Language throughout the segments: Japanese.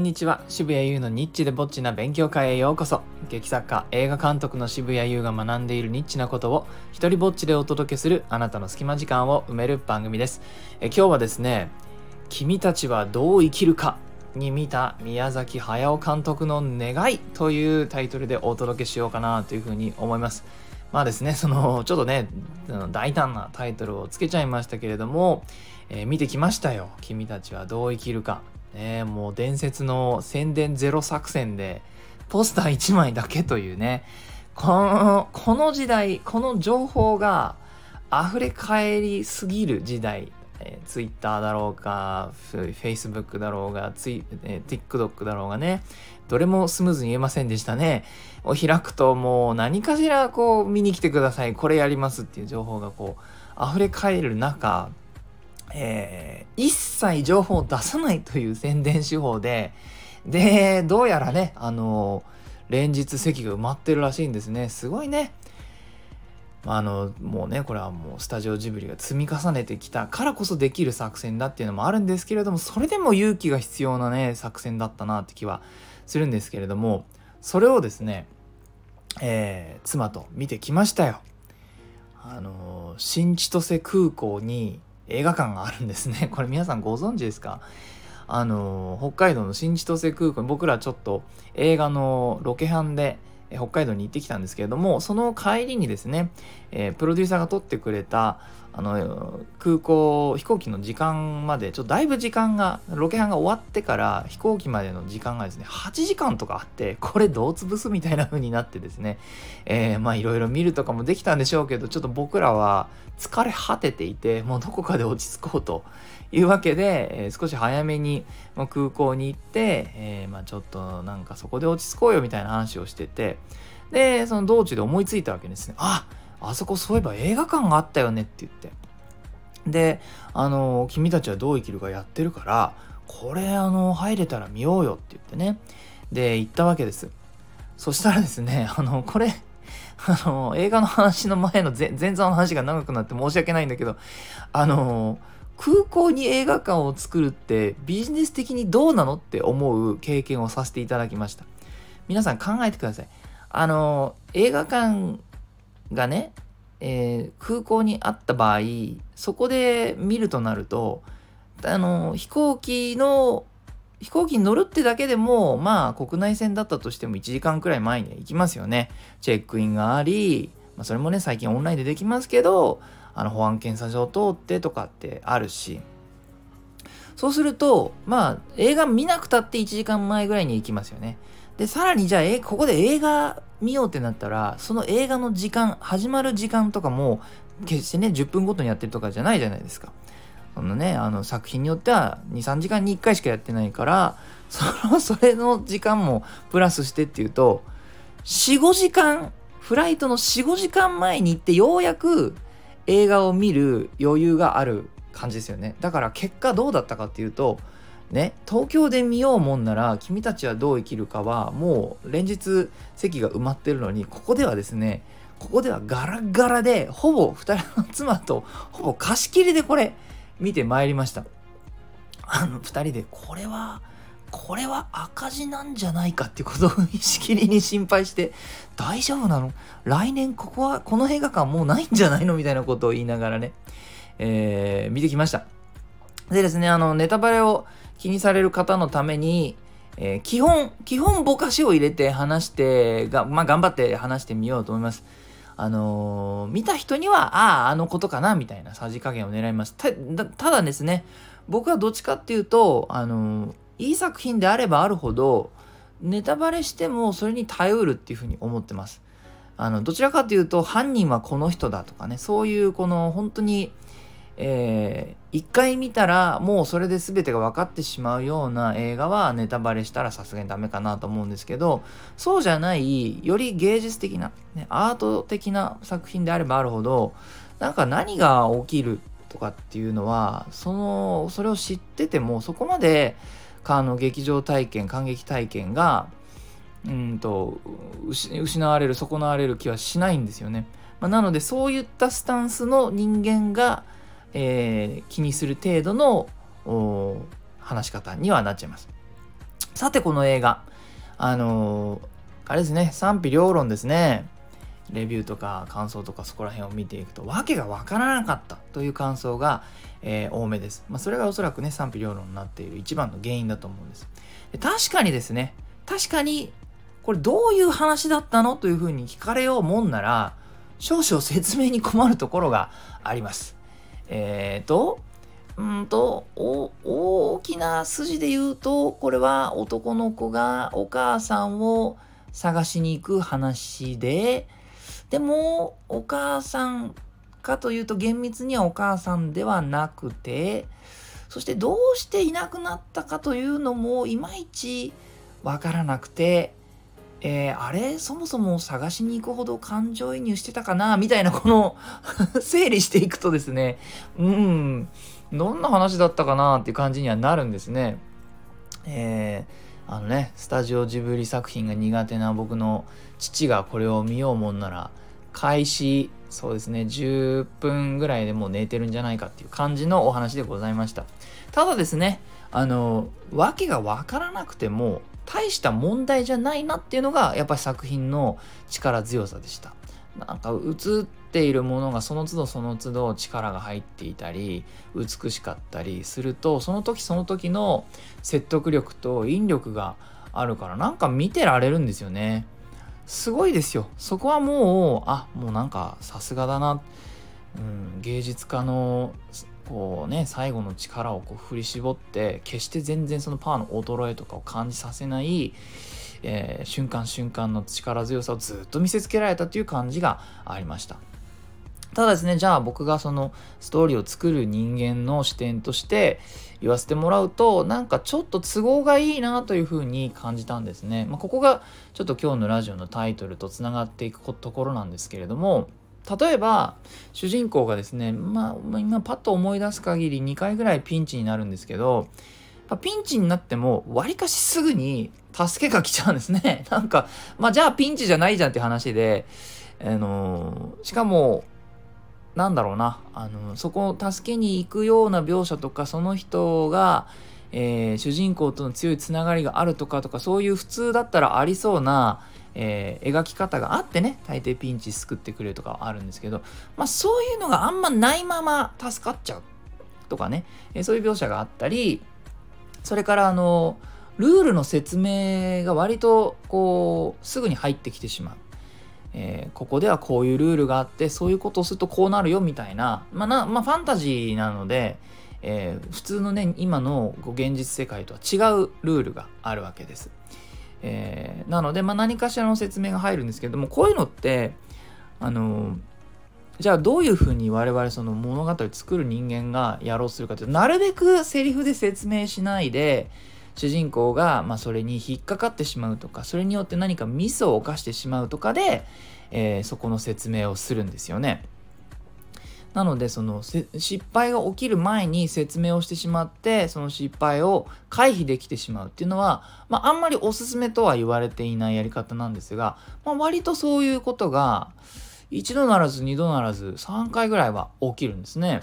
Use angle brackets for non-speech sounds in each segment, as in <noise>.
んにちは渋谷優のニッチでぼっちな勉強会へようこそ劇作家映画監督の渋谷優が学んでいるニッチなことを一人ぼっちでお届けするあなたの隙間時間を埋める番組ですえ今日はですね君たちはどう生きるかに見た宮崎駿監督の願いというタイトルでお届けしようかなというふうに思いますまあですね、その、ちょっとね、大胆なタイトルをつけちゃいましたけれども、えー、見てきましたよ。君たちはどう生きるか。ね、もう伝説の宣伝ゼロ作戦で、ポスター1枚だけというね、この、この時代、この情報が溢れ返りすぎる時代、えー、Twitter だろうか、Facebook だろうが、ツイえー、TikTok だろうがね、どれもスムーズに言えませんでしたね。を開くともう何かしらこう見に来てください、これやりますっていう情報がこう溢れ返る中、えー、一切情報を出さないという宣伝手法で、で、どうやらね、あの、連日席が埋まってるらしいんですね。すごいね。あの、もうね、これはもうスタジオジブリが積み重ねてきたからこそできる作戦だっていうのもあるんですけれども、それでも勇気が必要なね、作戦だったなって気はするんですけれども、それをですね、えー、妻と見てきましたよ。あの、新千歳空港に映画館があるんですね。<laughs> これ皆さんご存知ですか？あの北海道の新千歳空港に僕らちょっと映画のロケハンで北海道に行ってきたんですけれどもその帰りにですね、え、プロデューサーが撮ってくれたあの空港飛行機の時間までちょっとだいぶ時間がロケハンが終わってから飛行機までの時間がですね8時間とかあってこれどう潰すみたいな風になってですね、えー、まあいろいろ見るとかもできたんでしょうけどちょっと僕らは疲れ果てていてもうどこかで落ち着こうというわけで、えー、少し早めにま空港に行って、えー、まあ、ちょっとなんかそこで落ち着こうよみたいな話をしててでその道中で思いついたわけですね。ああそこそういえば映画館があったよねって言って。であの君たちはどう生きるかやってるからこれあの入れたら見ようよって言ってね。で行ったわけです。そしたらですね <laughs> あのこれあの映画の話の前の前前座の話が長くなって申し訳ないんだけどあの空港に映画館を作るってビジネス的にどうなのって思う経験をさせていただきました。皆さん考えてください。あの映画館がね、えー、空港にあった場合そこで見るとなるとあの飛行機の飛行機に乗るってだけでもまあ国内線だったとしても1時間くらい前に行きますよね。チェックインがあり、まあ、それもね最近オンラインでできますけどあの保安検査場通ってとかってあるし。そうするとまあ映画見なくたって1時間前ぐらいに行きますよね。でさらにじゃあえここで映画見ようってなったらその映画の時間始まる時間とかも決してね10分ごとにやってるとかじゃないじゃないですか。そのねあの作品によっては23時間に1回しかやってないからそのそれの時間もプラスしてっていうと45時間フライトの45時間前に行ってようやく映画を見る余裕がある感じですよね。だから結果どうだったかっていうとね東京で見ようもんなら君たちはどう生きるかはもう連日席が埋まってるのにここではですねここではガラガラでほぼ2人の妻とほぼ貸し切りでこれ見てまいりました。あの2人でこれはこれは赤字なんじゃないかっていうことをしきりに心配して大丈夫なの？来年ここはこの映画館もうないんじゃないの？みたいなことを言いながらね、えー、見てきましたでですねあのネタバレを気にされる方のために、えー、基本、基本ぼかしを入れて話してが、まあ、頑張って話してみようと思います。あのー、見た人には、ああ、あのことかな、みたいなさじ加減を狙います。たただですね、僕はどっちかっていうと、あのー、いい作品であればあるほど、ネタバレしてもそれに頼るっていうふうに思ってます。あの、どちらかというと、犯人はこの人だとかね、そういうこの本当に、えー、一回見たらもうそれで全てが分かってしまうような映画はネタバレしたらさすがにダメかなと思うんですけどそうじゃないより芸術的な、ね、アート的な作品であればあるほどなんか何が起きるとかっていうのはそのそれを知っててもそこまであの劇場体験感激体験がうんと失われる損なわれる気はしないんですよね。まあ、なのでそういったスタンスの人間がえー、気にする程度の話し方にはなっちゃいます。さてこの映画あのー、あれですね賛否両論ですねレビューとか感想とかそこら辺を見ていくと訳が分からなかったという感想が、えー、多めです、まあ、それがおそらくね賛否両論になっている一番の原因だと思うんです。で確かにですね確かにこれどういう話だったのというふうに聞かれようもんなら少々説明に困るところがあります。えっ、ー、とうんと大きな筋で言うとこれは男の子がお母さんを探しに行く話ででもお母さんかというと厳密にはお母さんではなくてそしてどうしていなくなったかというのもいまいちわからなくて、えー、あれ？そもそも探しに行くほど感情移入してたかな？みたいなこの <laughs> 整理していくとですねうんどんな話だったかなっていう感じにはなるんですね。えー、あのねスタジオジブリ作品が苦手な僕の父がこれを見ようもんなら開始そうですね10分ぐらいでもう寝てるんじゃないかっていう感じのお話でございました。ただですねあの訳が分からなくても大した問題じゃないなっていうのがやっぱり作品の力強さでした。なんか映っているものがその都度その都度力が入っていたり美しかったりするとその時その時の説得力と引力があるからなんか見てられるんですよね。すごいですよそこはもうあもうなんかさすがだな、うん、芸術家のこうね最後の力をこう振り絞って決して全然そのパワーの衰えとかを感じさせないえー、瞬間瞬間の力強さをずっと見せつけられたという感じがありました。ただですね、じゃあ僕がそのストーリーを作る人間の視点として言わせてもらうと、なんかちょっと都合がいいなというふうに感じたんですね。まあ、ここがちょっと今日のラジオのタイトルとつながっていくところなんですけれども、例えば主人公がですね、まあ、今パッと思い出す限り2回ぐらいピンチになるんですけど、ピンチになっても、わりかしすぐに助けが来ちゃうんですね。<laughs> なんか、まあじゃあピンチじゃないじゃんって話で、あのー、しかも、なんだろうな、あの、そこを助けに行くような描写とか、その人が、えー、主人公との強いつながりがあるとかとか、そういう普通だったらありそうな、えー、描き方があってね、大抵ピンチ救ってくれるとかはあるんですけど、まあそういうのがあんまないまま助かっちゃうとかね、えー、そういう描写があったり、それからあのルールの説明が割とこうすぐに入ってきてしまう。えー、ここではこういうルールがあってそういうことをするとこうなるよみたいな,、まあなまあ、ファンタジーなので、えー、普通のね今の現実世界とは違うルールがあるわけです。えー、なので、まあ、何かしらの説明が入るんですけどもこういうのってあのじゃあどういうふうに我々その物語を作る人間がやろうするかというとなるべくセリフで説明しないで主人公がまそれに引っかかってしまうとかそれによって何かミスを犯してしまうとかで、えー、そこの説明をするんですよね。なのでその失敗が起きる前に説明をしてしまってその失敗を回避できてしまうっていうのは、まあ、あんまりおすすめとは言われていないやり方なんですが、まあ、割とそういうことが一度ならず二度ならず3回ぐらいは起きるんですね。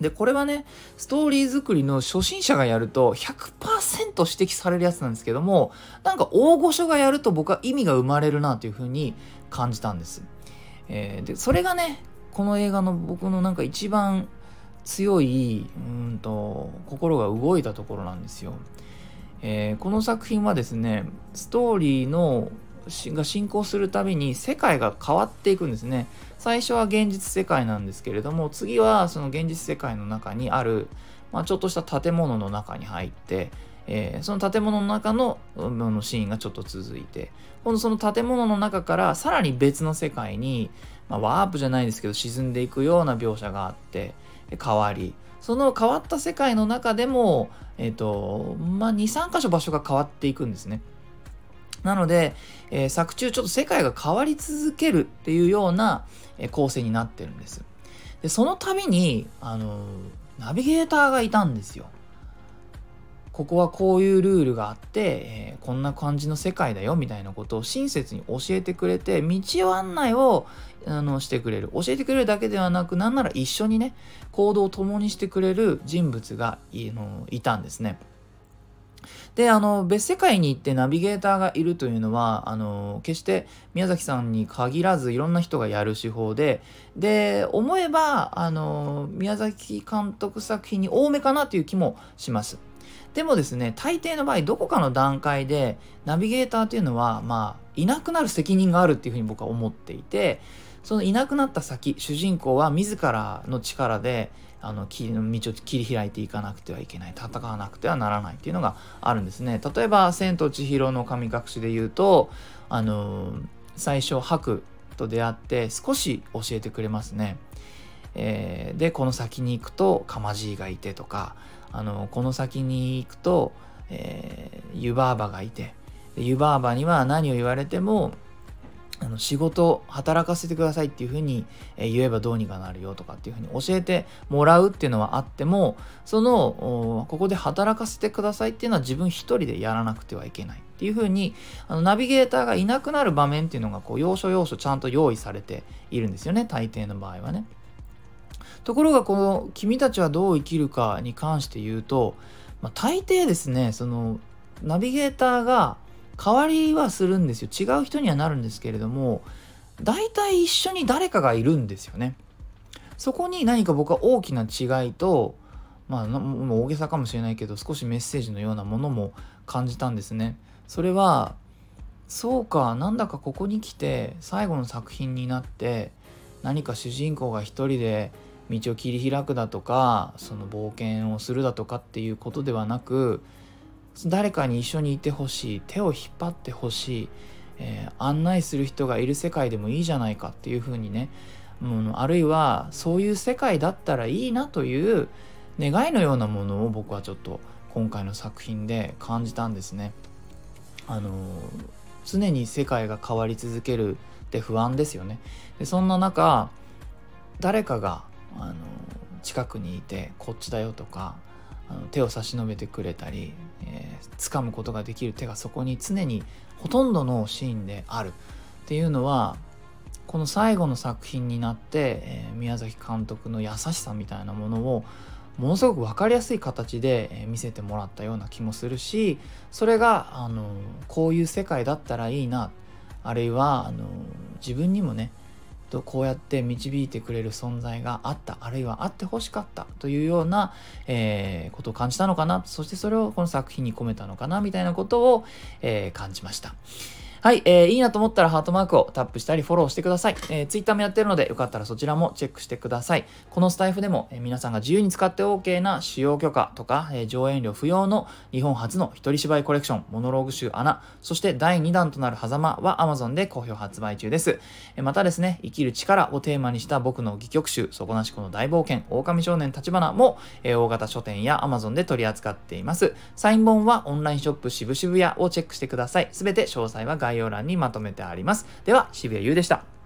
で、これはね、ストーリー作りの初心者がやると100%指摘されるやつなんですけども、なんか大御所がやると僕は意味が生まれるなというふうに感じたんです。えー、で、それがね、この映画の僕のなんか一番強い、うんと、心が動いたところなんですよ。えー、この作品はですね、ストーリーのが進行するたびに世界が変わっていくんですね。最初は現実世界なんですけれども次はその現実世界の中にある、まあ、ちょっとした建物の中に入って、えー、その建物の中ののシーンがちょっと続いて今度その建物の中からさらに別の世界に、まあ、ワープじゃないですけど沈んでいくような描写があって変わりその変わった世界の中でも、えっ、ー、とまあ、23箇所場所が変わっていくんですね。なので、えー、作中ちょっと世界が変わり続けるっていうような、え、構成になってるんです。で、その度に、あの、ナビゲーターがいたんですよ。ここはこういうルールがあって、えー、こんな感じの世界だよみたいなことを親切に教えてくれて道案内をあのしてくれる教えてくれるだけではなくなんなら一緒にね行動を共にしてくれる人物がいのいたんですね。で、あの、別世界に行ってナビゲーターがいるというのは、あの、決して宮崎さんに限らずいろんな人がやる手法で、で、思えば、あの、宮崎監督作品に多めかなという気もします。でもですね、大抵の場合、どこかの段階で、ナビゲーターというのは、まあ、いなくなる責任があるっていうふうに僕は思っていて、そのいなくなった先、主人公は自らの力で、あの道を切り開いていかなくてはいけない戦わなくてはならないっていうのがあるんですね。例えば「千と千尋の神隠し」で言うとあの最初白と出会って少し教えてくれますね、えー、でこの先に行くとかまじいがいてとかあのこの先に行くと、えー、湯婆婆がいて湯婆婆には何を言われてもあの仕事働かせてくださいっていうふうに、言えばどうにかなるよとかっていうふうに教えてもらうっていうのはあってもそのここで働かせてくださいっていうのは自分一人でやらなくてはいけないっていうふうにあのナビゲーターがいなくなる場面っていうのがこう要所要所ちゃんと用意されているんですよね大抵の場合はね。ところがこの「君たちはどう生きるか」に関して言うと、まあ、大抵ですねそのナビゲーターが変わりはするんですよ。違う人にはなるんですけれども大体一緒に誰かがいるんですよね。そこに何か僕は大きな違いとまあ大げさかもしれないけど少しメッセージのようなものも感じたんですね。それはそうかなんだかここに来て最後の作品になって何か主人公が一人で道を切り開くだとかその冒険をするだとかっていうことではなく誰かに一緒にいてほしい手を引っ張ってほしい、えー、案内する人がいる世界でもいいじゃないかっていうふうにね、うん、あるいはそういう世界だったらいいなという願いのようなものを僕はちょっと今回の作品で感じたんですね。あの常に世界が変わり続けるって不安ですよね。でそんな中誰かがあの近くにいてこっちだよとかあの手を差し伸べてくれたり、えー、掴むことができる手がそこに常にほとんどのシーンであるっていうのはこの最後の作品になって、えー、宮崎監督の優しさみたいなものをものすごく分かりやすい形で見せてもらったような気もするしそれがあのこういう世界だったらいいなあるいはあの自分にもねとこうやって導いてくれる存在があったあるいはあってほしかったというような、えー、ことを感じたのかなそしてそれをこの作品に込めたのかなみたいなことを、えー、感じました。はい、えー、いいなと思ったらハートマークをタップしたりフォローしてください。えー、Twitter もやってるのでよかったらそちらもチェックしてください。このスタイフでも、えー、皆さんが自由に使って OK な使用許可とか、えー、上演料不要の日本初の一人芝居コレクション、モノローグ集穴、そして第2弾となる狭間は Amazon で好評発売中です。えー、またですね、生きる力をテーマにした僕の戯曲集、底なしこの大冒険、狼少年立花も、えー、大型書店や Amazon で取り扱っています。サイン本はオンラインショップ渋々屋をチェックしてください。すべて詳細は概要概要欄にまとめてあります。では、渋谷優でした。